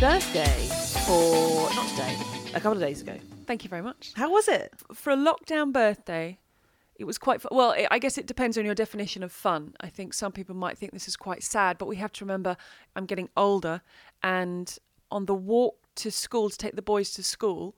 birthday, or not today, a couple of days ago. Thank you very much. How was it? For a lockdown birthday, it was quite fun. well. I guess it depends on your definition of fun. I think some people might think this is quite sad, but we have to remember I'm getting older, and on the walk to school to take the boys to school,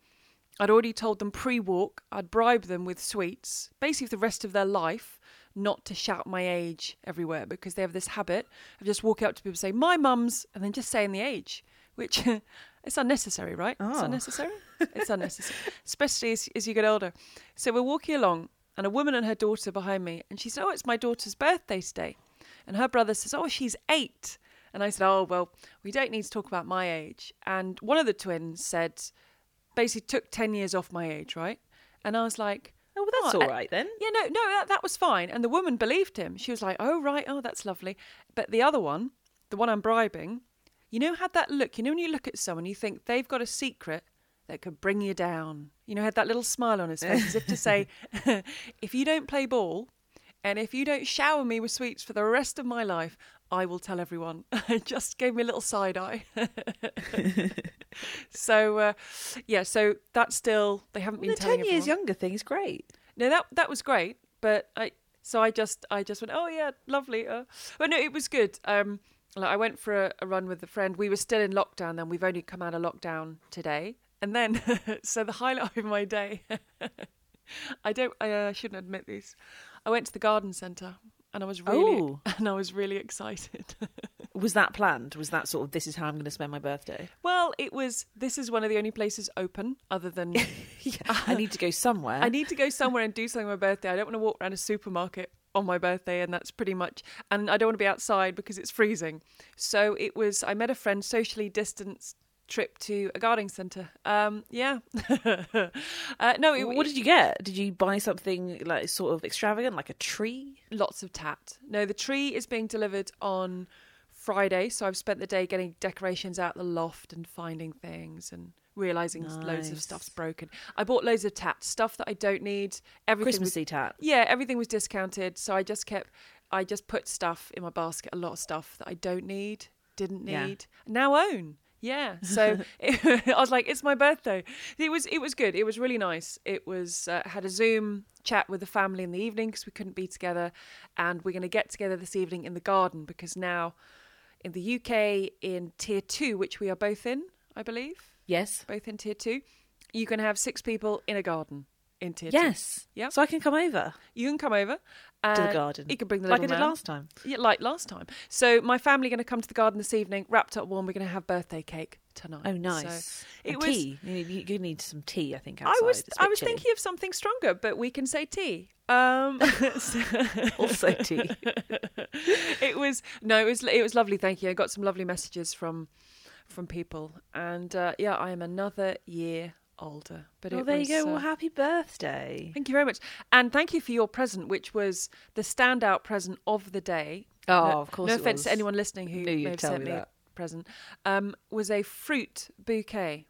I'd already told them pre-walk I'd bribe them with sweets, basically for the rest of their life, not to shout my age everywhere because they have this habit of just walking up to people and saying my mum's and then just saying the age, which it's unnecessary, right? It's Oh. unnecessary. It's unnecessary, especially as, as you get older. So we're walking along, and a woman and her daughter behind me, and she said, "Oh, it's my daughter's birthday today," and her brother says, "Oh, she's eight. And I said, "Oh, well, we don't need to talk about my age." And one of the twins said, basically took 10 years off my age, right? And I was like, Oh, well, that's Oh, all uh, then. yeah, no, no, that, that was fine. And the woman believed him. She was like, oh, right, oh, that's lovely. But the other one, the one I'm bribing, you know, had that look. You know, when you look at someone, you think they've got a secret that could bring you down. You know, had that little smile on his face as if to say, if you don't play ball and if you don't shower me with sweets for the rest of my life, I will tell everyone. Just gave me a little side eye. so, uh, yeah, so that's still, they haven't been The telling ten years everyone. younger thing is great. No, that that was great, but I so I just I just went, oh yeah, lovely. Uh. But no, it was good. Um, like I went for a, a run with a friend. We were still in lockdown then. We've only come out of lockdown today, and then so the highlight of my day. I don't. I uh, shouldn't admit this. I went to the garden centre, and I was really Oh. and I was really excited. Was that planned? Was that sort of this is how I'm going to spend my birthday? well, it was. This is one of the only places open other than I need to go somewhere. I need to go somewhere and do something on my birthday. I don't want to walk around a supermarket on my birthday, and that's pretty much. And I don't want to be outside because it's freezing. So it was. I met a friend, socially distanced trip to a gardening centre. Um, yeah. uh, no, it, what did you get? Did you buy something like sort of extravagant, like a tree? lots of tat. No, the tree is being delivered on Friday, so I've spent the day getting decorations out the loft and finding things and realizing loads of stuff's broken. I bought loads of tat stuff that I don't need. Everything was tat. Yeah, everything was discounted, so I just kept I just put stuff in my basket, a lot of stuff that I don't need, didn't Yeah. need, now own. Yeah, so it, I was like, it's my birthday. It was it was good. It was really nice. It was uh, had a Zoom chat with the family in the evening because we couldn't be together, and we're going to get together this evening in the garden because now in the UK in tier two, which we are both in, I believe, Yes. both in tier two, you can have six people in a garden in tier two. Yes. Yeah. So I can come over You can come over to the uh, garden. You can bring the like I did man. last time. Yeah, like last time. So my family are going to come to the garden this evening, wrapped up warm. We're going to have birthday cake tonight. Oh, So nice. it And was. tea. You need, you- need some tea, I think. I was I was chilly. thinking of something stronger, but we can say tea. Um, also tea. it was no, it was it was lovely. Thank you. I got some lovely messages from from people, and uh, yeah, I am another year older. But Well, there was, you go. uh, Well, happy birthday. Thank you very much, and thank you for your present, which was the standout present of the day. Oh, no, of course No offense to anyone listening who may have sent me me a present. Um, was a fruit bouquet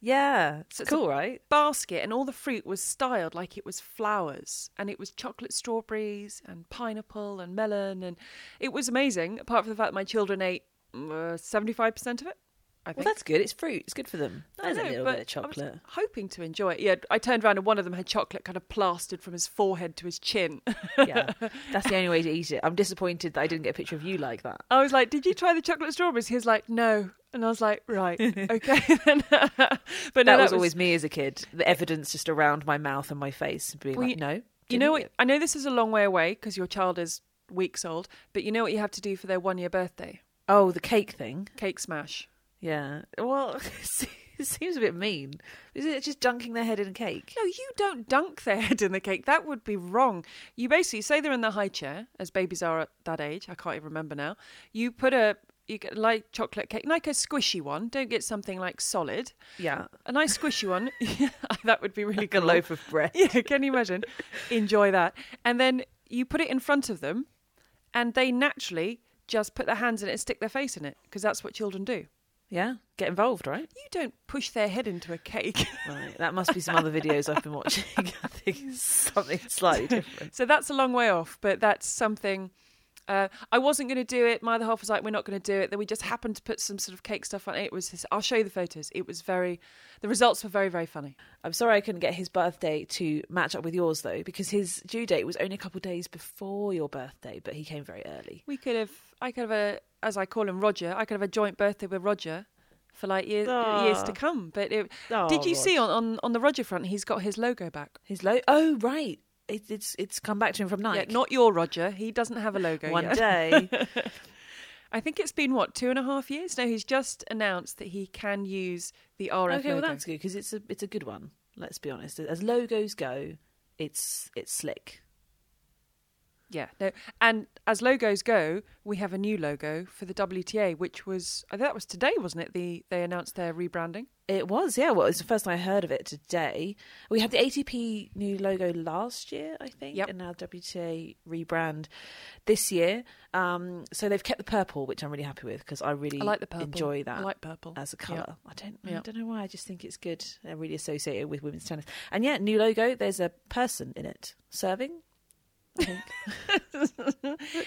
Yeah, it's So it's cool, right? basket, and all the fruit was styled like it was flowers, and it was chocolate strawberries and pineapple and melon, and it was amazing. Apart from the fact that my children ate seventy five percent of it. Well, that's good. It's fruit. It's good for them. I There's a little bit of I was chocolate. hoping to enjoy it. Yeah, I turned around and one of them had chocolate kind of plastered from his forehead to his chin. yeah, that's the only way to eat it. I'm disappointed that I didn't get a picture of you like that. I was like, "Did you try the chocolate strawberries?" He was like, "No," and I was like, "Right, okay." but no, that, was, always me as a kid. The evidence just around my mouth and my face, being Well, like, you- "No, You know what? it." I know this is a long way away because your child is weeks old, but you know what you have to do for their one year birthday? Oh, the cake thing. Cake smash. Yeah. Well, it seems a bit mean. Is it just dunking their head in cake? No, you don't dunk their head in the cake. That would be wrong. You basically say they're in the high chair, as babies are at that age. I can't even remember now. You put a you get like chocolate cake, like a squishy one. Don't get something like solid. Yeah. A nice squishy one. that would be really Like a loaf of bread. Yeah, can you imagine? Enjoy that. And then you put it in front of them, and they naturally just put their hands in it and stick their face in it because that's what children do. Yeah. Get involved, right? You don't push their head into a cake. Right. That must be some other videos I've been watching. I think it's something slightly different. so that's a long way off, but that's something Uh, I wasn't going to do it. My other half was like, "We're not going to do it." Then we just happened to put some sort of cake stuff on it. It was. His, I'll show you the photos. It was very. The results were very very funny. I'm sorry I couldn't get his birthday to match up with yours though, because his due date was only a couple of days before your birthday, but he came very early. We could have. I could have a, as I call him, Roger. I could have a joint birthday with Roger for like years years to ah. come. But it, Oh, did ah, you Rog. see on, on on the Roger front? He's got his logo back. His logo. Oh right, it, it's it's come back to him from Nike. Yeah, not your Roger. He doesn't have a logo one day. I think it's been what two and a half years. No, he's just announced that he can use the RF okay, well that's good because it's a it's a good one. Let's be honest. As logos go, it's it's slick. Yeah, no, and as logos go, we have a new logo for the WTA, which was I think that was today, wasn't it? The they announced their rebranding. It was, yeah. Well, it was the first time I heard of it today. We had the ATP new logo last year, I think, Yep. and now WTA rebrand this year. Um, so they've kept the purple, which I'm really happy with because I really I like the purple. enjoy that I like purple as a Yeah. colour. I don't, I don't know why. I just think it's good. I really associate it with women's tennis. And yeah, new logo. There's a person in it serving.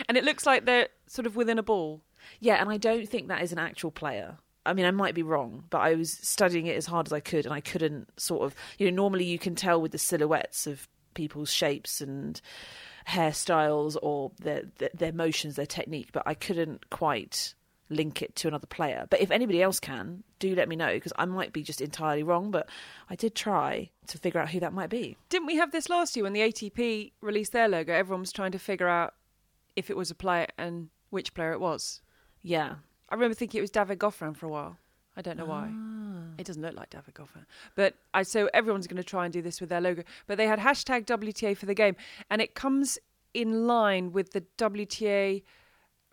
And it looks like they're sort of within a ball. Yeah, and I don't think that is an actual player. I mean, I might be wrong, but I was studying it as hard as I could, and I couldn't sort of, you know, normally you can tell with the silhouettes of people's shapes and hairstyles or their their, their motions, their technique, but I couldn't quite link it to another player. But if anybody else can, do let me know because I might be just entirely wrong. But I did try to figure out who that might be. Didn't we have this last year when the ATP released their logo? Everyone was trying to figure out if it was a player and which player it was. Yeah, I remember thinking it was David Goffin for a while. I don't know why. Ah. It doesn't look like David Goffin. But I so everyone's going to try and do this with their logo. But they had hashtag WTA for the game, and it comes in line with the WTA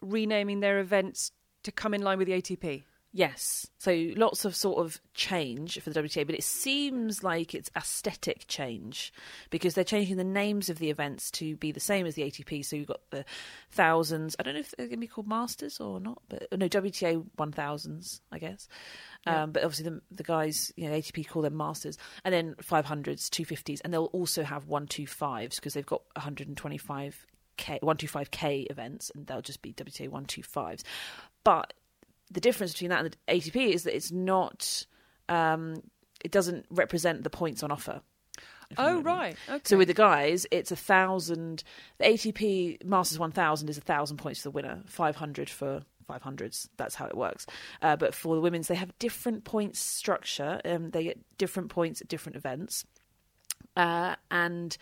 renaming their events to come in line with the ATP. Yes. So lots of sort of change for the WTA, but it seems like it's aesthetic change because they're changing the names of the events to be the same as the ATP. So you've got the thousands. I don't know if they're going to be called Masters or not, but no, WTA 1000s, I guess. Yeah. Um, but obviously the, the guys, you know, ATP call them Masters. And then 500s, 250s. And they'll also have 125s because they've got 125. K, 125k events and they'll just be WTA 125s. But the difference between that and the ATP is that it's not, um, it doesn't represent the points on offer. if you know Oh right, okay. So with the guys, it's a thousand. The ATP Masters 1000 is a thousand points for the winner, 500 for 500s. That's how it works. Uh, but for the women's, they have different points structure. Um, they get different points at different events, uh, and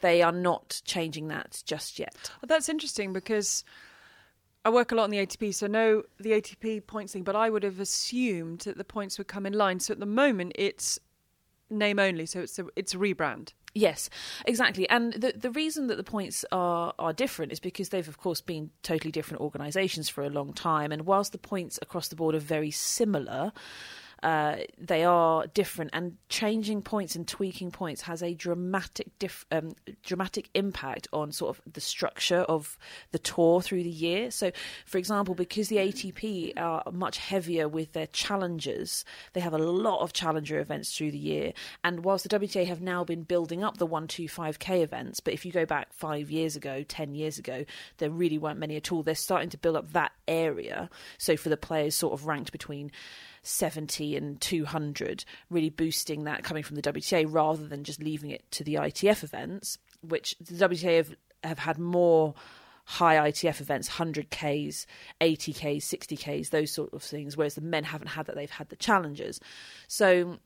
they are not changing that just yet. Well, that's interesting because I work a lot on the ATP, so know the ATP points thing. But I would have assumed that the points would come in line. So at the moment, it's name only, so it's a it's a rebrand. Yes, exactly. And the the reason that the points are are different is because they've of course been totally different organisations for a long time. And whilst the points across the board are very similar, uh, they are different. And changing points and tweaking points has a dramatic dif- um, dramatic impact on sort of the structure of the tour through the year. So, for example, because the ATP are much heavier with their challengers, they have a lot of challenger events through the year. And whilst the WTA have now been building up the 125k events, but if you go back five years ago, 10 years ago, there really weren't many at all. They're starting to build up that area. So for the players sort of ranked between 70 and 200, really boosting that coming from the WTA rather than just leaving it to the ITF events, which the WTA have, have had more high ITF events, 100Ks, 80Ks, 60Ks, those sort of things, whereas the men haven't had that, they've had the challengers. So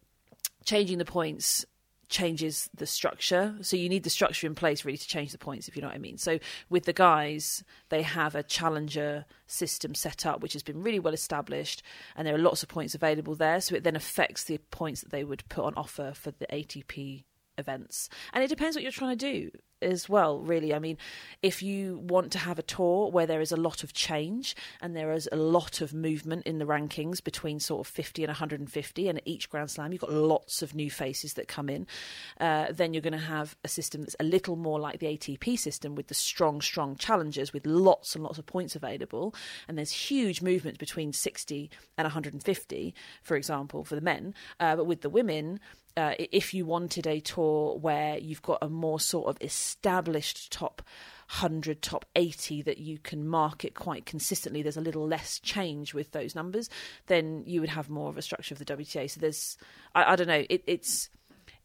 changing the points changes the structure. So you need the structure in place really to change the points, if you know what I mean. So with the guys, they have a challenger system set up, which has been really well established, and there are lots of points available there. So it then affects the points that they would put on offer for the ATP events. And it depends what you're trying to do as well, really. I mean, if you want to have a tour where there is a lot of change and there is a lot of movement in the rankings between sort of 50 and 150, and at each Grand Slam you've got lots of new faces that come in, uh, then you're going to have a system that's a little more like the ATP system with the strong, strong challengers with lots and lots of points available. And there's huge movements between 60 and 150, for example, for the men. Uh, but with the women, uh, if you wanted a tour where you've got a more sort of established top 100 top 80 that you can market quite consistently, there's a little less change with those numbers, then you would have more of a structure of the WTA. So there's, I, I don't know, it, it's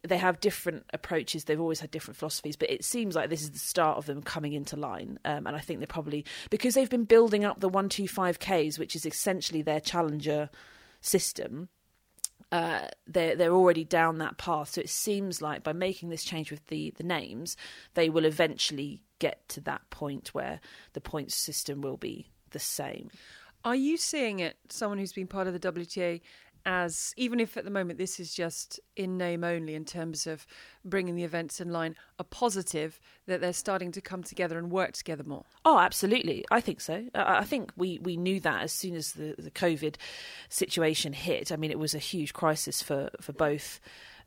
they have different approaches. They've always had different philosophies, but it seems like this is the start of them coming into line. Um, and I think they're probably because they've been building up the one two five Ks, which is essentially their challenger system. Uh, they're they're already down that path. So it seems like by making this change with the the names, they will eventually get to that point where the points system will be the same. Are you seeing it, someone who's been part of the WTA, as even if at the moment this is just in name only in terms of bringing the events in line, a positive that they're starting to come together and work together more? Oh, absolutely. I think so. I think we, we knew that as soon as the, the COVID situation hit. I mean, it was a huge crisis for, for both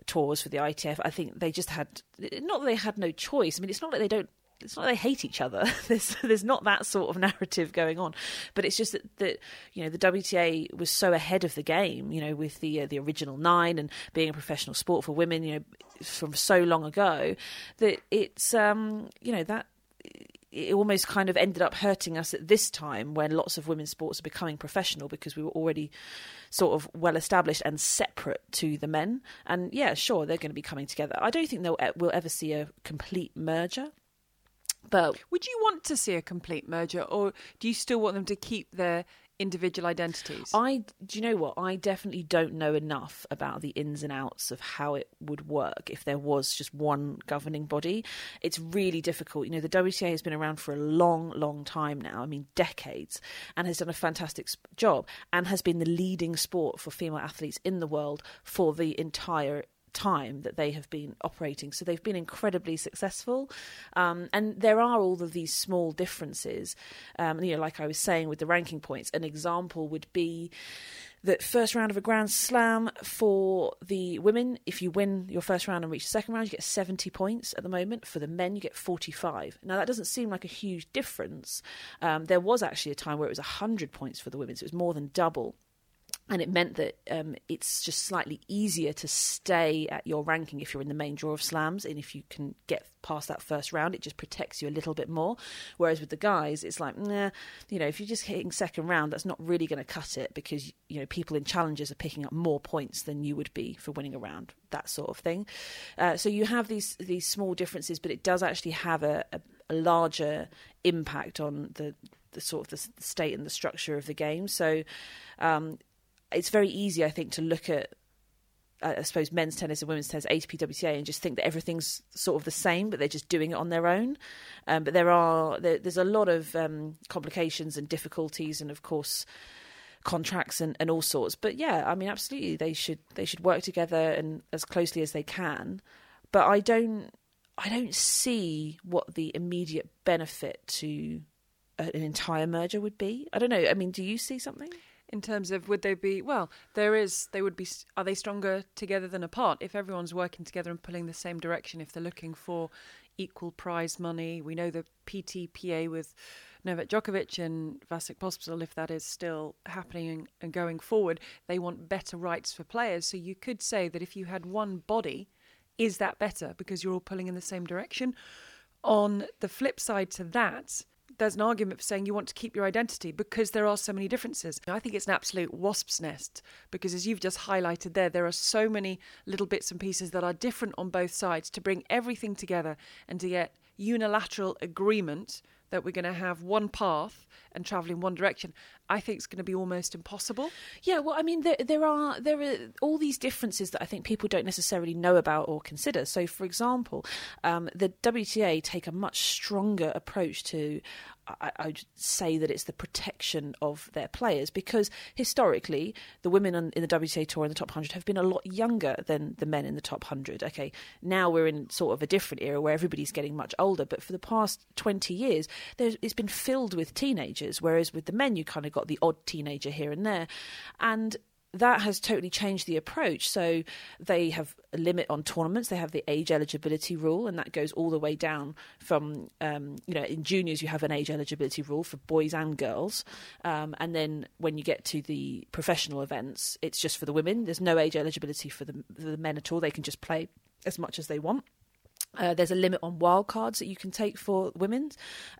tours for the ITF. I think they just had not that they had no choice. I mean, it's not like they don't it's not they hate each other. there's there's not that sort of narrative going on, but it's just that, that you know the WTA was so ahead of the game. You know, with the uh, the original nine and being a professional sport for women. You know, from so long ago that it's um you know that it almost kind of ended up hurting us at this time when lots of women's sports are becoming professional because we were already sort of well established and separate to the men. And yeah, sure, they're going to be coming together. I don't think they'll we'll ever see a complete merger. But would you want to see a complete merger, or do you still want them to keep their individual identities? I do you know what? I definitely don't know enough about the ins and outs of how it would work if there was just one governing body. It's really difficult. You know, the WTA has been around for a long, long time now. I mean, decades, and has done a fantastic job, and has been the leading sport for female athletes in the world for the entire time that they have been operating. So they've been incredibly successful. Um, and there are all of these small differences. Um, you know, like I was saying with the ranking points, an example would be that first round of a Grand Slam for the women, if you win your first round and reach the second round, you get 70 points at the moment. For the men, you get 45. Now, that doesn't seem like a huge difference. Um, there was actually a time where it was 100 points for the women, so it was more than double and it meant that um, it's just slightly easier to stay at your ranking if you're in the main draw of slams and if you can get past that first round it just protects you a little bit more. Whereas with the guys it's like nah you know if you're just hitting second round that's not really going to cut it because you know people in challengers are picking up more points than you would be for winning a round that sort of thing. Uh, so you have these these small differences but it does actually have a, a, a larger impact on the the sort of the, state and the structure of the game. So um, it's very easy, I think, to look at I suppose men's tennis and women's tennis, ATP, WTA, and just think that everything's sort of the same, but they're just doing it on their own. Um, but there are there, there's a lot of um, complications and difficulties, and of course contracts and, and all sorts. But yeah, I mean, absolutely, they should they should work together and as closely as they can. But I don't I don't see what the immediate benefit to an entire merger would be. I don't know. I mean, do you see something? In terms of would they be well there is they would be are they stronger together than apart? If everyone's working together and pulling the same direction if they're looking for equal prize money we know the PTPA with Novak Djokovic and Vasek Pospisil if that is still happening and going forward they want better rights for players. So you could say that if you had one body is that better because you're all pulling in the same direction? On the flip side to that there's an argument for saying you want to keep your identity because there are so many differences. I think it's an absolute wasp's nest because, as you've just highlighted there, there are so many little bits and pieces that are different on both sides to bring everything together and to get unilateral agreement that we're going to have one path and travel in one direction, I think it's going to be almost impossible. Yeah, well, I mean, there, there are there are all these differences that I think people don't necessarily know about or consider. So, for example, um, the WTA take a much stronger approach to I, I'd say that it's the protection of their players because historically the women in the WTA Tour in the top 100 have been a lot younger than the men in the top 100. Okay, now we're in sort of a different era where everybody's getting much older, but for the past 20 years, it's been filled with teenagers, whereas with the men, you kind of got the odd teenager here and there. And that has totally changed the approach. So they have a limit on tournaments. They have the age eligibility rule, and that goes all the way down from um, you know in juniors you have an age eligibility rule for boys and girls, um, and then when you get to the professional events, it's just for the women. There's no age eligibility for the, for the men at all. They can just play as much as they want. Uh, there's a limit on wild cards that you can take for women,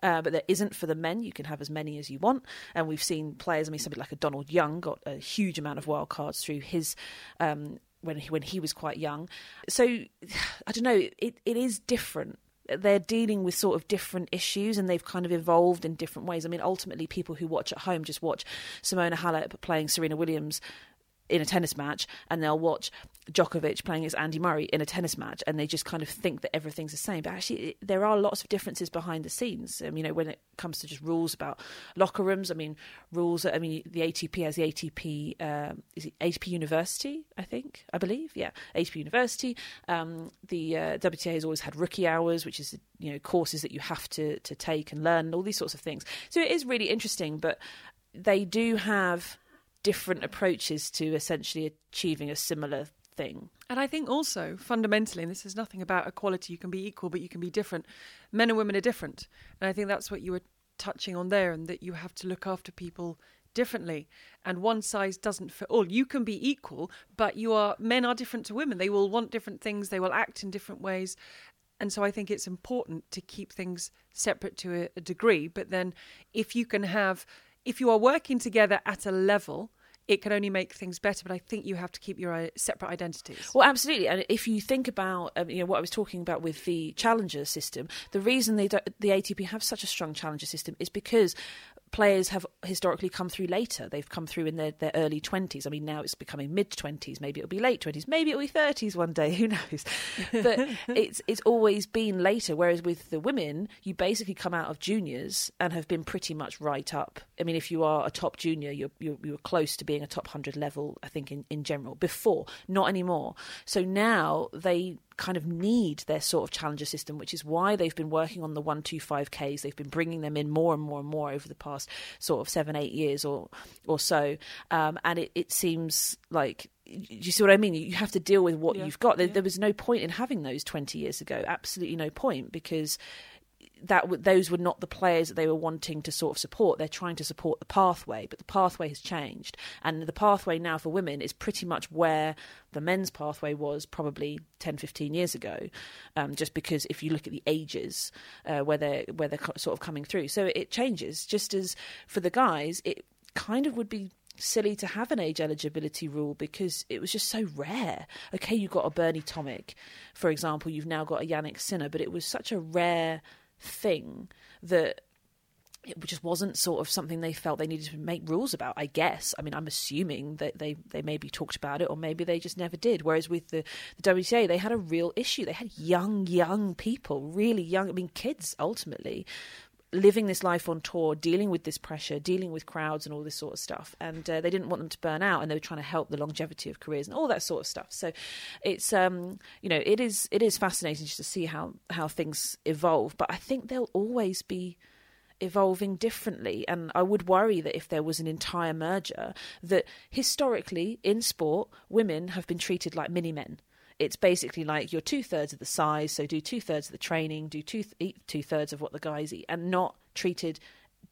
uh, but there isn't for the men. You can have as many as you want, and we've seen players. I mean, somebody like a Donald Young got a huge amount of wild cards through his um, when he, when he was quite young. So I don't know. It it is different. They're dealing with sort of different issues, and they've kind of evolved in different ways. I mean, ultimately, people who watch at home just watch Simona Halep playing Serena Williams in a tennis match and they'll watch Djokovic playing as Andy Murray in a tennis match and they just kind of think that everything's the same. But actually, there are lots of differences behind the scenes. Um, you know, when it comes to just rules about locker rooms, I mean, rules, I mean, the ATP has the ATP, um, is it ATP University, I think, I believe? Yeah, ATP University. Um, the uh, WTA has always had rookie hours, which is, you know, courses that you have to, to take and learn and all these sorts of things. So it is really interesting, but they do have different approaches to essentially achieving a similar thing. And I think also fundamentally, and this is nothing about equality, you can be equal, but you can be different. Men and women are different. And I think that's what you were touching on there, and that you have to look after people differently and one size doesn't fit all you can be equal but you are men are different to women they will want different things they will act in different ways and so i think it's important to keep things separate to a, a degree but then if you can have if you are working together at a level, it can only make things better. But I think you have to keep your uh, separate identities. Well, absolutely. And if you think about, um, you know, what I was talking about with the challenger system, the reason they the ATP have such a strong challenger system is because players have historically come through later. They've come through in their, their early 20s. I mean, now it's becoming mid 20s. Maybe it'll be late 20s. Maybe it'll be 30s one day. Who knows? But it's it's always been later. Whereas with the women, you basically come out of juniors and have been pretty much right up. I mean, if you are a top junior, you're, you're, you're close to being a top 100 level, I think, in, in general. Before, not anymore. So now they kind of need their sort of challenger system, which is why they've been working on the 125Ks. They've been bringing them in more and more and more over the past sort of seven, eight years or, or so. Um, and it, it seems like you see what I mean? You have to deal with what yeah, you've got. There, yeah. there, was no point in having those 20 years ago. Absolutely no point because that those were not the players that they were wanting to sort of support. They're trying to support the pathway, but the pathway has changed, and the pathway now for women is pretty much where the men's pathway was probably 10, 15 years ago. Um, just because if you look at the ages uh, where they're where they're sort of coming through, so it changes. Just as for the guys, it kind of would be silly to have an age eligibility rule because it was just so rare. Okay, you got a Bernie Tomic, for example, you've now got a Jannik Sinner, but it was such a rare thing that it just wasn't sort of something they felt they needed to make rules about. I guess. I mean, I'm assuming that they they maybe talked about it, or maybe they just never did. Whereas with the, the WTA, they had a real issue. They had young, young people, really young. I mean, kids ultimately living this life on tour, dealing with this pressure, dealing with crowds and all this sort of stuff. And uh, they didn't want them to burn out, and they were trying to help the longevity of careers and all that sort of stuff. So it's um, you know it is it is fascinating just to see how how things evolve. But I think they'll always be evolving differently and i would worry that if there was an entire merger that historically in sport women have been treated like mini men it's basically like you're two thirds of the size, so do two thirds of the training, do two eat two thirds of what the guys eat, and not treated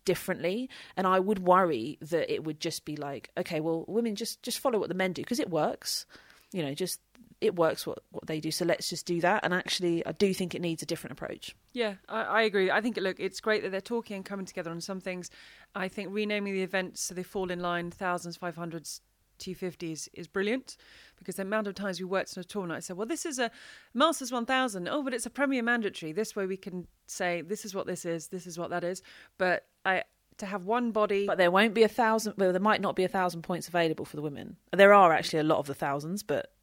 differently. And I would worry that it would just be like, okay, well, women just just follow what the men do because it works, you know, just it works what what they do. So let's just do that. And actually, I do think it needs a different approach. Yeah, I, I agree. I think look, it's great that they're talking and coming together on some things. I think renaming the events so they fall in line thousands, five hundreds, 250s is brilliant because the amount of times we worked on a tournament, I said, well, this is a Masters 1000. Oh, but it's a Premier Mandatory. This way we can say, this is what this is, this is what that is. But I to have one body. But there won't be a thousand, well, there might not be a thousand points available for the women. There are actually a lot of the thousands, but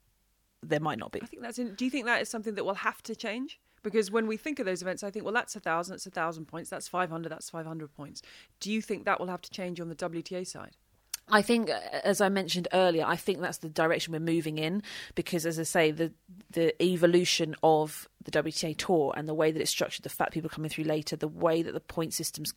there might not be. I think that's in, do you think that is something that will have to change? Because when we think of those events, I think, well, that's a thousand, that's a thousand points, that's 500, that's 500 points. Do you think that will have to change on the WTA side? I think, uh, as I mentioned earlier, I think that's the direction we're moving in because, as I say, the the evolution of the WTA tour and the way that it's structured, the fat people coming through later, the way that the point system's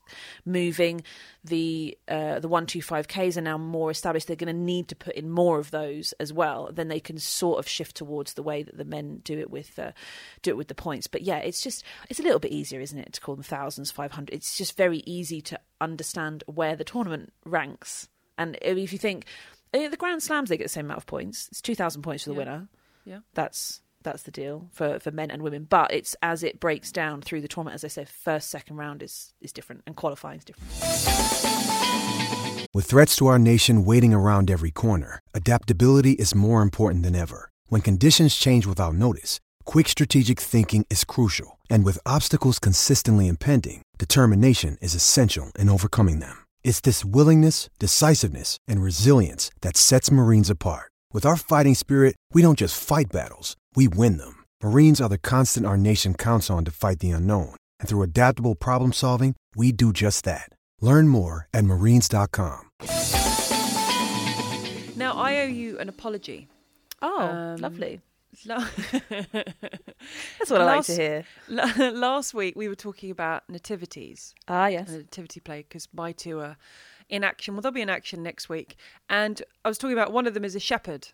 moving, the uh, the one two five Ks are now more established. They're going to need to put in more of those as well. Then they can sort of shift towards the way that the men do it with uh, do it with the points. But yeah, it's just it's a little bit easier, isn't it, to call them thousands, five hundred? It's just very easy to understand where the tournament ranks and if you think eh, the Grand Slams, they get the same amount of points. It's two thousand points for the yeah. winner. Yeah, that's that's the deal for, for men and women. But it's as it breaks down through the tournament. As I say, first, second round is is different, and qualifying is different. With threats to our nation waiting around every corner, adaptability is more important than ever. When conditions change without notice, quick strategic thinking is crucial. And with obstacles consistently impending, determination is essential in overcoming them. It's this willingness, decisiveness, and resilience that sets Marines apart. With our fighting spirit, we don't just fight battles, we win them. Marines are the constant our nation counts on to fight the unknown. And through adaptable problem solving, we do just that. Learn more at marines.com. Now, I owe you an apology. Oh, Um, lovely. That's what I like to hear. La- Last week we were talking about nativities, Ah, yes. a nativity play, because my two are in action. Well, they'll be in action next week. And I was talking about one of them is a shepherd.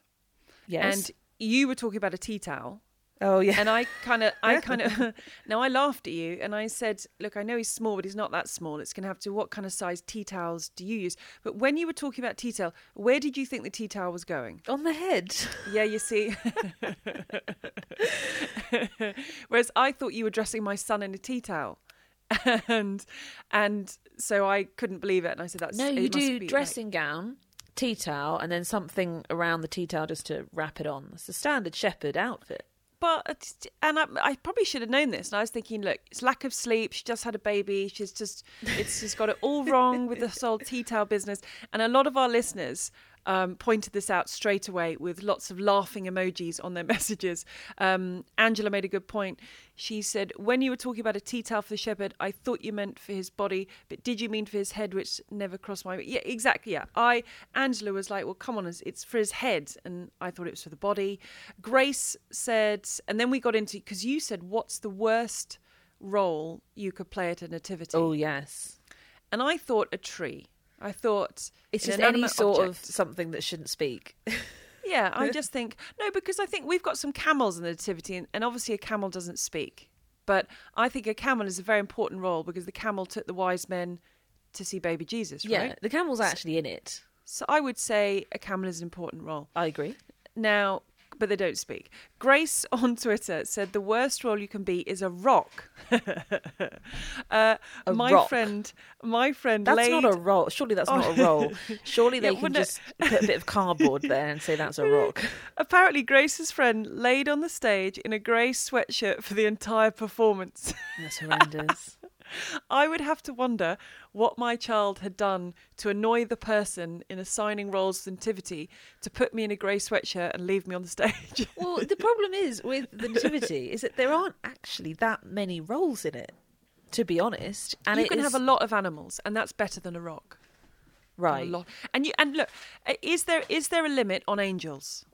Yes. And you were talking about a tea towel. Oh, yeah. And I kind of, I kind of, now I laughed at you and I said, look, I know he's small, but he's not that small. It's going to have to, what kind of size tea towels do you use? But when you were talking about tea towel, where did you think the tea towel was going? on the head. Yeah, you see. Whereas I thought you were dressing my son in a tea towel. And and so I couldn't believe it and I said that's No, you do be, like- dressing gown, tea towel, and then something around the tea towel just to wrap it on. It's the standard shepherd outfit. But and I, I probably should have known this. And I was thinking, look, it's lack of sleep. She just had a baby. She's just, it's just got it all wrong with this whole tea towel business. And a lot of our listeners um, pointed this out straight away with lots of laughing emojis on their messages. Um, Angela made a good point. She said, when you were talking about a tea towel for the shepherd, I thought you meant for his body, but did you mean for his head, which never crossed my Yeah, exactly. Yeah. I, Angela was like, well, come on, it's- it's for his head. And I thought it was for the body. Grace said, and then we got into, because you said, what's the worst role you could play at a nativity? Oh, yes. And I thought a tree. I thought It's just any sort of something that shouldn't speak. Yeah, I just think no, because I think we've got some camels in the nativity, and, and obviously a camel doesn't speak. But I think a camel is a very important role because the camel took the wise men to see baby Jesus, right? Yeah, the camel's actually in it. So I would say a camel is an important role. I agree. Now, but they don't speak. Grace on Twitter said the worst role you can be is a rock. uh, A my rock? friend, my friend That's laid not a roll. Surely that's Oh. not a roll. Surely Yeah, they can wouldn't it- just put a bit of cardboard there and say that's a rock. Apparently, Grace's friend laid on the stage in a grey sweatshirt for the entire performance. That's horrendous. I would have to wonder what my child had done to annoy the person in assigning roles to nativity to put me in a grey sweatshirt and leave me on the stage. well, the problem is with the nativity is that there aren't actually that many roles in it. To be honest, and you can is- have a lot of animals, and that's better than a rock. A right. lot. And you and look, uh, is there is there a limit on angels?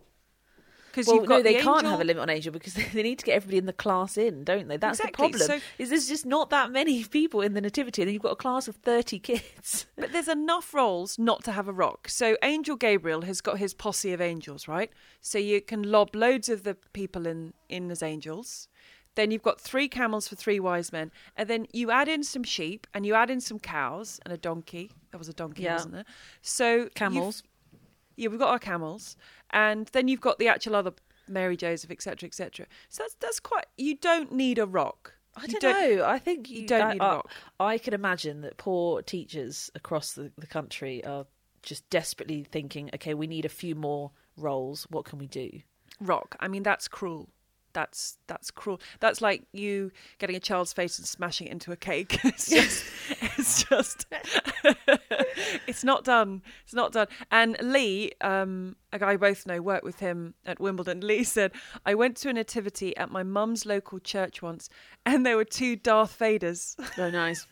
Because Well, you've got no, they the can't angel- have a limit on angel because they need to get everybody in the class in, don't they? That's Exactly, the problem. so- is there's just not that many people in the nativity, and then you've got a class of thirty kids. But there's enough roles not to have a rock. So Angel Gabriel has got his posse of angels, right? So you can lob loads of the people in in as angels. Then you've got three camels for three wise men, and then you add in some sheep, and you add in some cows and a donkey. There was a donkey, Yeah. wasn't there? So Camels. Yeah, we've got our camels, and then you've got the actual other Mary Joseph, etc., etc. So that's that's quite. You don't need a rock. I You don't, know. I think you, don't I, need a rock. I can imagine that poor teachers across the, the country are just desperately thinking, okay, we need a few more roles. What can we do? rock. I mean, that's cruel. That's that's cruel. That's like you getting a child's face and smashing it into a cake. It's just, it's just, it's not done. It's not done. And Lee, um, a guy I both know, worked with him at Wimbledon. Lee said, "I went to a nativity at my mum's local church once, and there were two Darth Vaders." Oh, nice.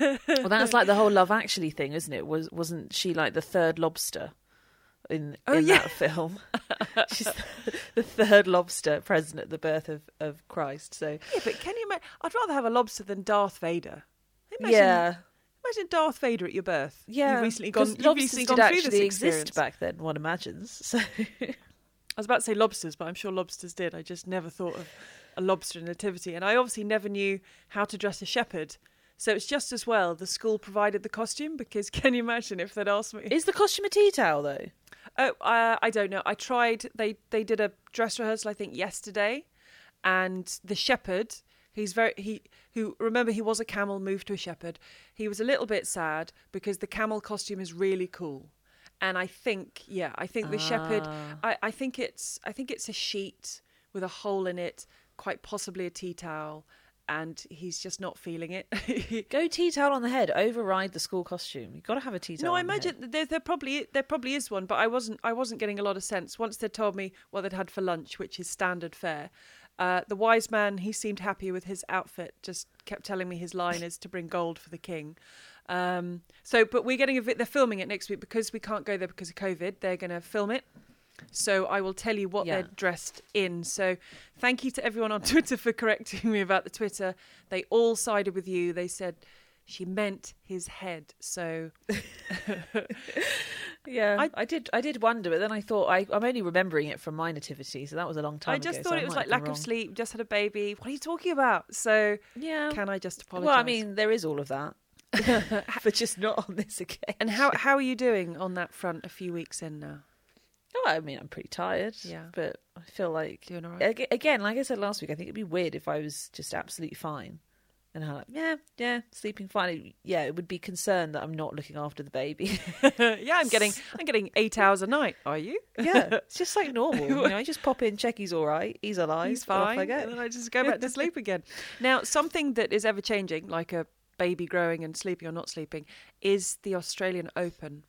well, that's like the whole Love Actually thing, isn't it? Was wasn't she like the third lobster in Oh, in yeah. that film? She's the, third lobster present at the birth of, of Christ. So yeah, but can you imagine? I'd rather have a lobster than Darth Vader. Imagine, yeah, imagine Darth Vader at your birth. yeah. you've recently gone. You've recently gone through actually this exist back then. One imagines. So I was about to say lobsters, but I'm sure lobsters did. I just never thought of a lobster nativity, and I obviously never knew how to dress a shepherd. So it's just as well the school provided the costume because can you imagine if they'd asked me? is the costume a tea towel though? Oh, uh, I don't know. I tried. They they did a dress rehearsal, I think, yesterday, and the shepherd. He's very he who remember he was a camel moved to a shepherd. He was a little bit sad because the camel costume is really cool, and I think yeah, I think the shepherd. Ah. I I think it's I think it's a sheet with a hole in it, quite possibly a tea towel, and he's just not feeling it. Go tea towel on the head, override the school costume. You've got to have a tea towel. No, I on the head. imagine there, there probably there probably is one, but I wasn't I wasn't getting a lot of sense. Once they told me what they'd had for lunch, which is standard fare, uh, the wise man he seemed happy with his outfit. Just kept telling me his line is to bring gold for the king. Um, so, but we're getting a bit. They're filming it next week because we can't go there because of COVID. They're going to film it. So I will tell you what Yeah. they're dressed in. So thank you to everyone on Twitter for correcting me about the Twitter. They all sided with you. They said she meant his head. So Yeah, I- I, did. I did wonder, but then I thought I, I'm only remembering it from my nativity, so that was a long time I just ago, thought so it was like lack been of sleep, just had a baby. What are you talking about? So Yeah. can I just apologise? well, I mean, there is all of that, but just not on this occasion. and how how are you doing on that front? A few weeks in now, Oh, I mean, I'm pretty tired. Yeah. but I feel like doing all right. Again, like I said last week, I think it'd be weird if I was just absolutely fine. And I'm like, yeah, yeah, sleeping fine. Yeah, it would be concerned that I'm not looking after the baby. yeah, I'm getting I'm getting eight hours a night. Are you? yeah, it's just like normal. You know, I just pop in, check he's all right, he's alive, He's fine, I go. and then I just go back to sleep again. Now, something that is ever changing, like a baby growing and sleeping or not sleeping, is the Australian Open.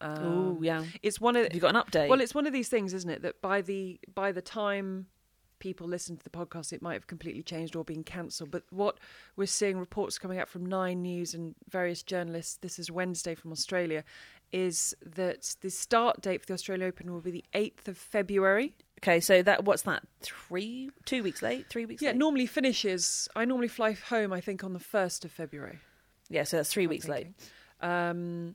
Um, Oh, yeah. It's one of Have you got an update? Well, it's one of these things, isn't it? That by the by the time people listen to the podcast, it might have completely changed or been cancelled. But what we're seeing reports coming out from Nine News and various journalists. This is Wednesday from Australia. Is that the start date for the Australian Open will be the eighth of February? okay, so that what's that? Three, two weeks late, three weeks Yeah, late. normally finishes. I normally fly home. I think on the first of February. yeah, so that's 3 I'm weeks late. Um,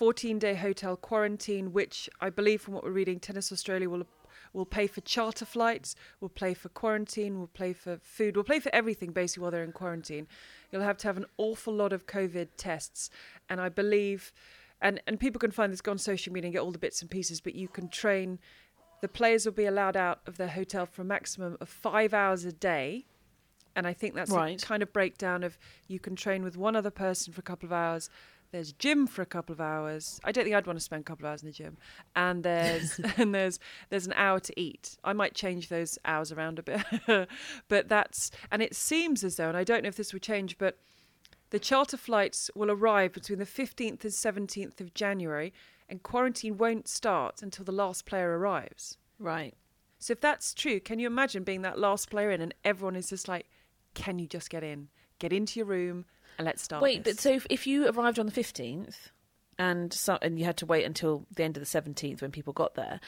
14 day hotel quarantine, which I believe from what we're reading, Tennis Australia will will pay for charter flights, will pay for quarantine, will pay for food, will pay for everything basically while they're in quarantine. You'll have to have an awful lot of COVID tests, and I believe, and and people can find this go on social media and get all the bits and pieces, but you can train. The players will be allowed out of their hotel for a maximum of five hours a day. And I think that's Right. a kind of breakdown of you can train with one other person for a couple of hours. There's gym for a couple of hours. I don't think I'd want to spend a couple of hours in the gym. And there's and there's there's an hour to eat. I might change those hours around a bit, but that's and it seems as though, and I don't know if this will change, but the charter flights will arrive between the 15th and 17th of January, and quarantine won't start until the last player arrives. Right. So if that's true, can you imagine being that last player in and everyone is just like, "Can you just get in? Get into your room and let's start." Wait, this." but so if, if you arrived on the 15th and so, and you had to wait until the end of the 17th when people got there,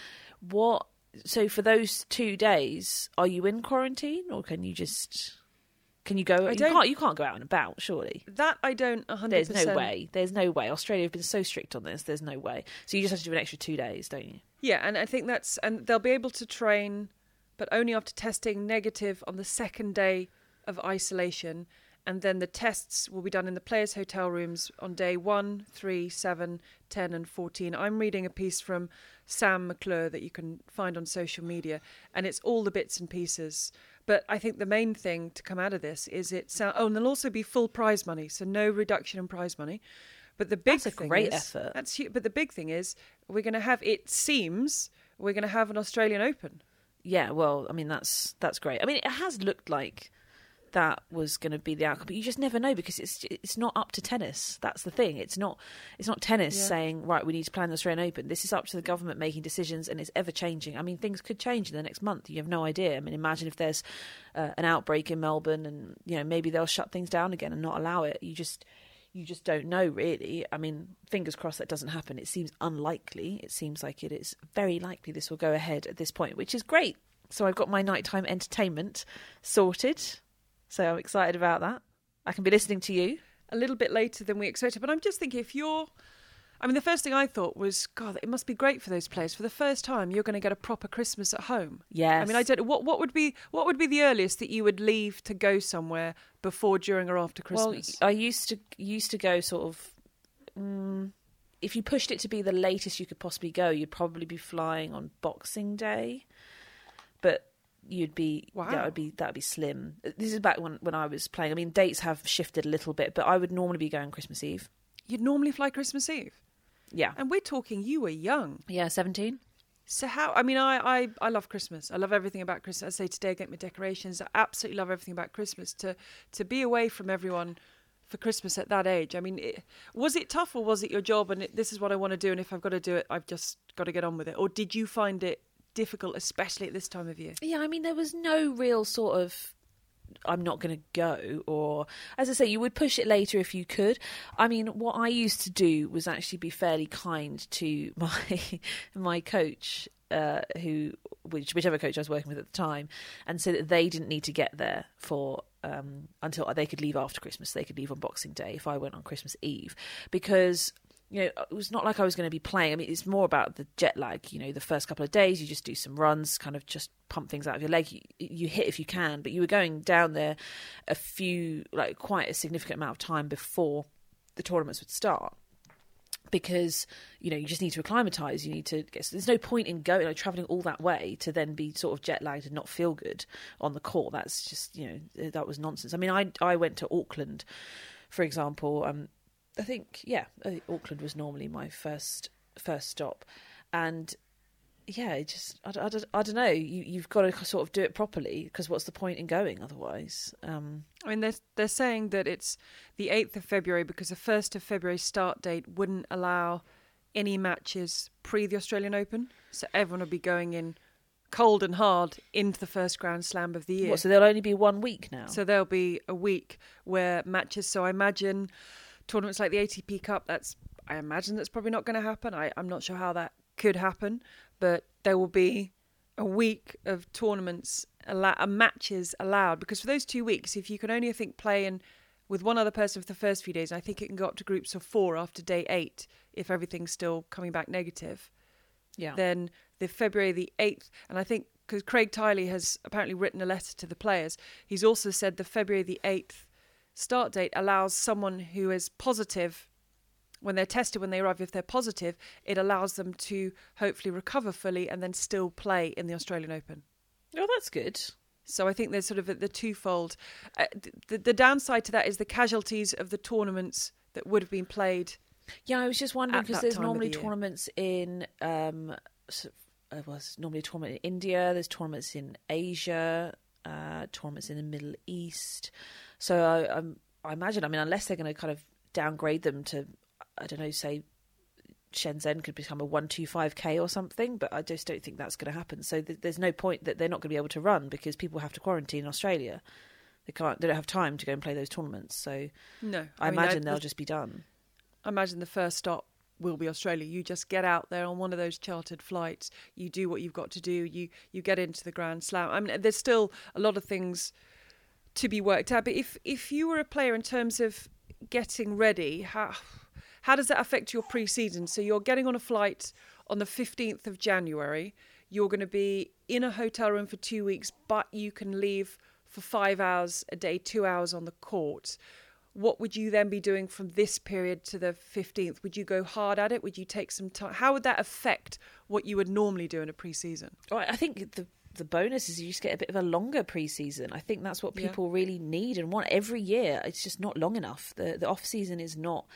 what so for those 2 days are you in quarantine or can you just can you go I you can't you can't go out and about surely. that I don't 100%. There's no way. There's no way. Australia have been so strict on this. There's no way. So you just have to do an extra 2 days, don't you? Yeah, and I think that's and they'll be able to train, but only after testing negative on the second day of isolation, and then the tests will be done in the players' hotel rooms on day one, three, seven, ten, and fourteen. I'm reading a piece from Sam McClure that you can find on social media, and it's all the bits and pieces. But I think the main thing to come out of this is it's oh, and there'll also be full prize money, so no reduction in prize money. But the big That's a thing great is, effort. That's but the big thing is we're going to have. It seems we're going to have an Australian Open. Yeah, well, I mean that's that's great. I mean it has looked like that was going to be the outcome, but you just never know because it's it's not up to tennis. That's the thing. It's not it's not tennis Yeah. saying right we need to plan the Australian Open. This is up to the government making decisions, and it's ever changing. I mean things could change in the next month. You have no idea. I mean imagine if there's uh, an outbreak in Melbourne, and you know maybe they'll shut things down again and not allow it. You just you just don't know really. I mean, fingers crossed that doesn't happen. It seems unlikely. It seems like it is very likely this will go ahead at this point, which is great. So I've got my nighttime entertainment sorted. So I'm excited about that. I can be listening to you. a little bit later than we expected. But I'm just thinking if you're. I mean, the first thing I thought was, God, it must be great for those players. For the first time, you're going to get a proper Christmas at home. Yes. I mean, I don't know what what would be what would be the earliest that you would leave to go somewhere before, during, or after Christmas. Well, I used to used to go sort of mm, if you pushed it to be the latest you could possibly go, you'd probably be flying on Boxing Day, but you'd be Wow. that would be that would be slim. This is back when when I was playing. I mean, dates have shifted a little bit, but I would normally be going Christmas Eve. You'd normally fly Christmas Eve, Yeah, and we're talking you were young. yeah, seventeen. So how? I mean, I, I I love Christmas. I love everything about Christmas. I say today, I get my decorations. I absolutely love everything about Christmas. To to be away from everyone for Christmas at that age. I mean, it, was it tough or was it your job? And it, this is what I want to do. And if I've got to do it, I've just got to get on with it. Or did you find it difficult, especially at this time of year? Yeah, I mean, there was no real sort of I'm not going to go, or as I say, you would push it later if you could. I mean, what I used to do was actually be fairly kind to my my coach, uh, who which whichever coach I was working with at the time, and so that they didn't need to get there for um, until they could leave after Christmas. They could leave on Boxing Day if I went on Christmas Eve, because you know, it was not like I was going to be playing. I mean, it's more about the jet lag. You know, the first couple of days, you just do some runs, kind of just pump things out of your leg. You, you hit if you can, but you were going down there a few, like quite a significant amount of time before the tournaments would start. Because you know you just need to acclimatise. You need to get. There's no point in going, like, travelling all that way to then be sort of jet lagged and not feel good on the court. That's just you know that was nonsense. I mean, I I went to Auckland, for example. Um, I think yeah, uh, Auckland was normally my first first stop, and yeah, it just I, I, I don't know. You you've got to sort of do it properly because what's the point in going otherwise? Um, I mean, they're they're saying that it's the eighth of February because the first of February start date wouldn't allow any matches pre the Australian Open, so everyone would be going in cold and hard into the first Grand Slam of the year. what, so there'll only be one week now. So there'll be a week where matches. So I imagine tournaments like the ATP Cup. That's I imagine that's probably not going to happen. I, I'm not sure how that could happen, but there will be a week of tournaments allow, uh, matches allowed because for those two weeks, if you can only I think play in with one other person for the first few days, I think it can go up to groups of four after day eight if everything's still coming back negative yeah, then the February the 8th, and I think because Craig Tiley has apparently written a letter to the players, he's also said the February the 8th start date allows someone who is positive when they're tested when they arrive if they're positive it allows them to hopefully recover fully and then still play in the Australian Open oh that's good. so I think there's sort of the twofold uh, the, the downside to that is the casualties of the tournaments that would have been played Yeah, I was just wondering because there's normally the tournaments in um, uh, well, there's normally a tournament in India. There's tournaments in Asia, uh, tournaments in the Middle East. So I, I'm, I imagine, I mean, unless they're going to kind of downgrade them to, I don't know, say Shenzhen could become a one two five k or something, but I just don't think that's going to happen. So th- there's no point that they're not going to be able to run because people have to quarantine in Australia. They can't. They don't have time to go and play those tournaments. So no I, mean, they're- imagine they'll the- just be done. I imagine the first stop will be Australia. You just get out there on one of those chartered flights. You do what you've got to do. You you get into the Grand Slam. I mean, there's still a lot of things to be worked out. But if if you were a player in terms of getting ready, how how does that affect your pre-season? So you're getting on a flight on the 15th of January. You're going to be in a hotel room for two weeks, but you can leave for five hours a day, two hours on the court what would you then be doing from this period to the 15th? Would you go hard at it? Would you take some time? How would that affect what you would normally do in a pre-season? Well, I think the the bonus is you just get a bit of a longer preseason. I think that's what Yeah. people really need and want every year. It's just not long enough. The the off season is not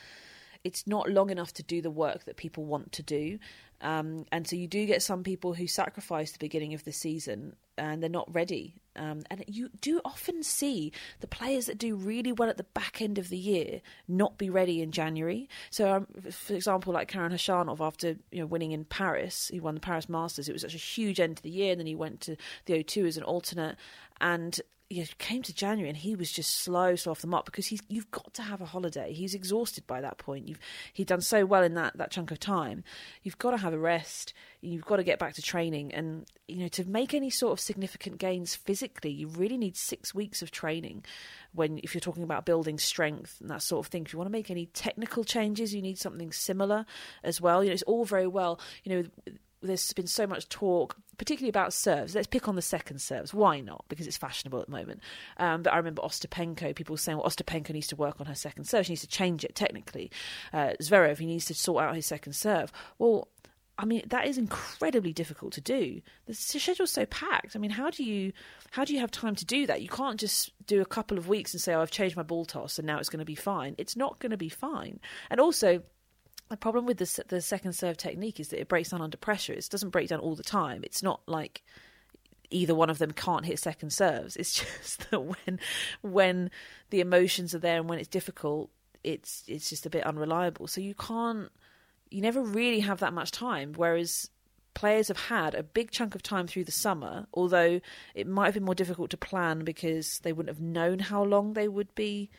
it's not long enough to do the work that people want to do. Um, and so you do get some people who sacrifice the beginning of the season and they're not ready. Um, and you do often see the players that do really well at the back end of the year not be ready in January. So, um, for example, like Karen Khachanov, after you know winning in Paris, he won the Paris Masters. It was such a huge end to the year, and then he went to the O2 as an alternate, and you know, came to January and he was just slow, slow off the mark because he's you've got to have a holiday. He's exhausted by that point. You've he'd done so well in that that chunk of time. You've got to have a rest. You've got to get back to training, and you know to make any sort of significant gains physically, you really need six weeks of training. When if you're talking about building strength and that sort of thing, if you want to make any technical changes, you need something similar as well. You know, it's all very well. You know there's been so much talk, particularly about serves. Let's pick on the second serves. Why not? Because it's fashionable at the moment. Um, but I remember Ostapenko, people saying, well, Ostapenko needs to work on her second serve. She needs to change it technically. Uh, Zverev, he needs to sort out his second serve. Well, I mean, that is incredibly difficult to do. The schedule's so packed. I mean, how do you how do you have time to do that? You can't just do a couple of weeks and say, "Oh, I've changed my ball toss and now it's going to be fine." It's not going to be fine. And also, the problem with the the second serve technique is that it breaks down under pressure. It doesn't break down all the time. It's not like either one of them can't hit second serves. It's just that when when the emotions are there and when it's difficult, it's it's just a bit unreliable. So you can't you never really have that much time. Whereas players have had a big chunk of time through the summer, although it might have been more difficult to plan because they wouldn't have known how long they would be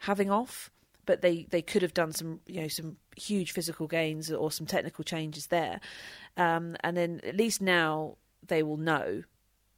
having off. But they, they could have done some you know some huge physical gains or some technical changes there, um, and then at least now they will know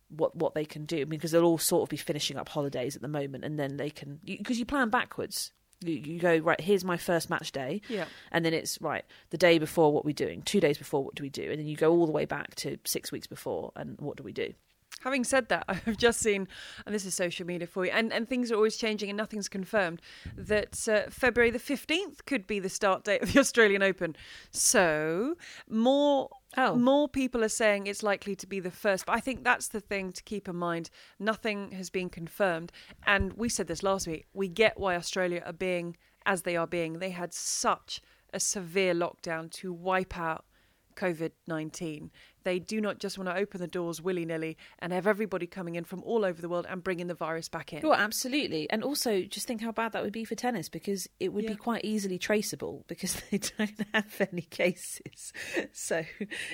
what what they can do because they'll all sort of be finishing up holidays at the moment, and then they can because you, you plan backwards. You, you go right. Here's my first match day, Yeah. and then it's right the day before. What we're doing? Two days before, what do we do? And then you go all the way back to six weeks before, and what do we do? Having said that, I've just seen, and this is social media for you, and, and things are always changing and nothing's confirmed, that uh, February the 15th could be the start date of the Australian Open. So, more. Oh. More people are saying it's likely to be the first, but I think that's the thing to keep in mind. Nothing has been confirmed. And we said this last week. We get why Australia are being as they are being. They had such a severe lockdown to wipe out COVID 19. They do not just want to open the doors willy nilly and have everybody coming in from all over the world and bringing the virus back in. Well, absolutely. And also, just think how bad that would be for tennis because it would Yeah. be quite easily traceable because they don't have any cases. So,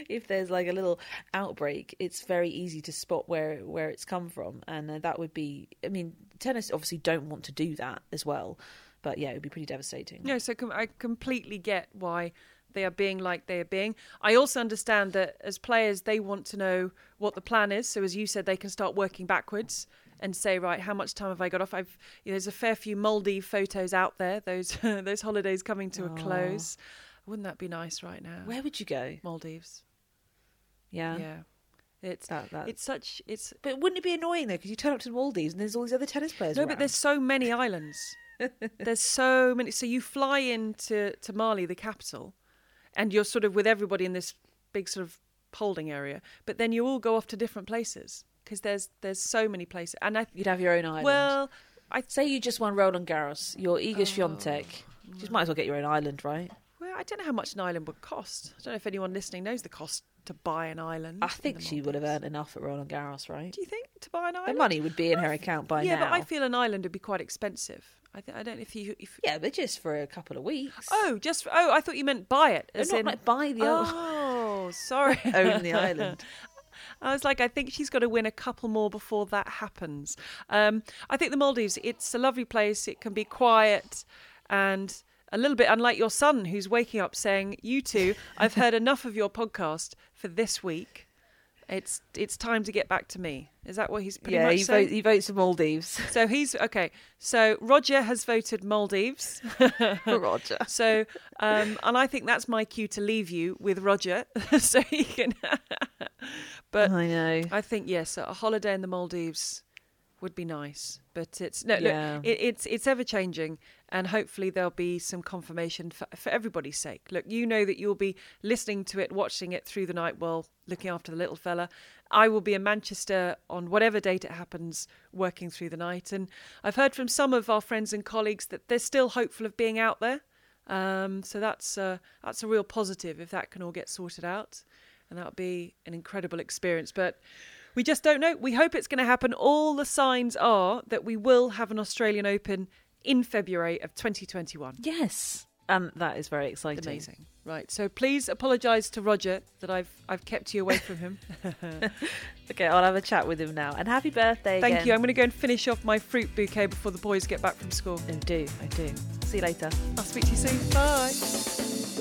if there's like a little outbreak, it's very easy to spot where where it's come from, and uh, that would be. I mean, tennis obviously don't want to do that as well, but yeah, it would be pretty devastating. No, so com- I completely get why they are being like they are being. I also understand that as players, they want to know what the plan is. So, as you said, they can start working backwards and say, right, how much time have I got off? I've you know, there's a fair few Maldive photos out there. Those those holidays coming to a close. Wouldn't that be nice right now? Where would you go? Maldives. Yeah, Yeah, it's That, that. it's such it's But wouldn't it be annoying though? Because you turn up to the Maldives and there's all these other tennis players. no, around. but there's so many islands. there's so many. So you fly into to Malé, the capital, and you're sort of with everybody in this big sort of holding area. But then you all go off to different places because there's there's so many places. And I you'd have your own island. well, I say you just won Roland Garros, you're Iga Oh, Swiatek. You just might as well get your own island, right? well I don't know how much an island would cost. I don't know if anyone listening knows the cost to buy an island. I think she would have earned enough at Roland Garros, right? Do you think to buy an island? The money would be in her account by yeah, now. but I feel an island would be quite expensive. I, th- I don't know if you if yeah, but just for a couple of weeks. oh just oh I thought you meant buy it No, as not in like buy the oh sorry own the island. I was like, I think she's got to win a couple more before that happens. Um, I think the Maldives, it's a lovely place. It can be quiet and a little bit unlike your son, who's waking up saying, "You two, I've heard enough of your podcast for this week. It's it's time to get back to me." Is that what he's pretty Yeah, much he, saying? vote, he votes for Maldives. So he's okay. So Roger has voted Maldives. for Roger. So, um, and I think that's my cue to leave you with Roger, so he can. but I know. I think yes, a holiday in the Maldives would be nice, but it's no, Yeah. look, it, it's it's ever changing, and hopefully there'll be some confirmation for, for everybody's sake. Look, you know that you'll be listening to it, watching it through the night while looking after the little fella. I will be in Manchester on whatever date it happens, working through the night, and I've heard from some of our friends and colleagues that they're still hopeful of being out there. Um, so that's uh, that's a real positive if that can all get sorted out, and that would be an incredible experience. But we just don't know. We hope it's going to happen. All the signs are that we will have an Australian Open in February of 2021. Yes. And that is very exciting. Amazing. Right. So please apologise to Roger that I've I've kept you away from him. Okay, I'll have a chat with him now. And happy birthday Thank again. you. I'm going to go and finish off my fruit bouquet before the boys get back from school. I do, I do. See you later. I'll speak to you soon. Bye.